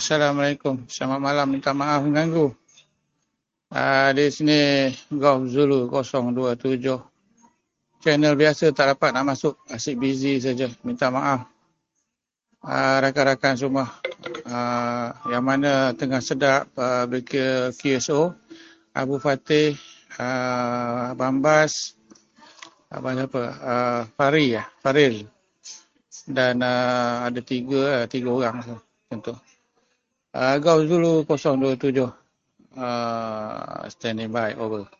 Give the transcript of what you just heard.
Assalamualaikum. Selamat malam. Minta maaf mengganggu. Uh, di sini Golf Zulu 027. Channel biasa tak dapat nak masuk. Asyik busy saja. Minta maaf. Uh, rakan-rakan semua uh, yang mana tengah sedap uh, ke QSO Abu Fatih uh, Bambas Abang siapa? Uh, Fari ya, Faril. Dan uh, ada tiga, uh, tiga orang contoh. Uh, Gaus dulu 027. Uh, standing by, over.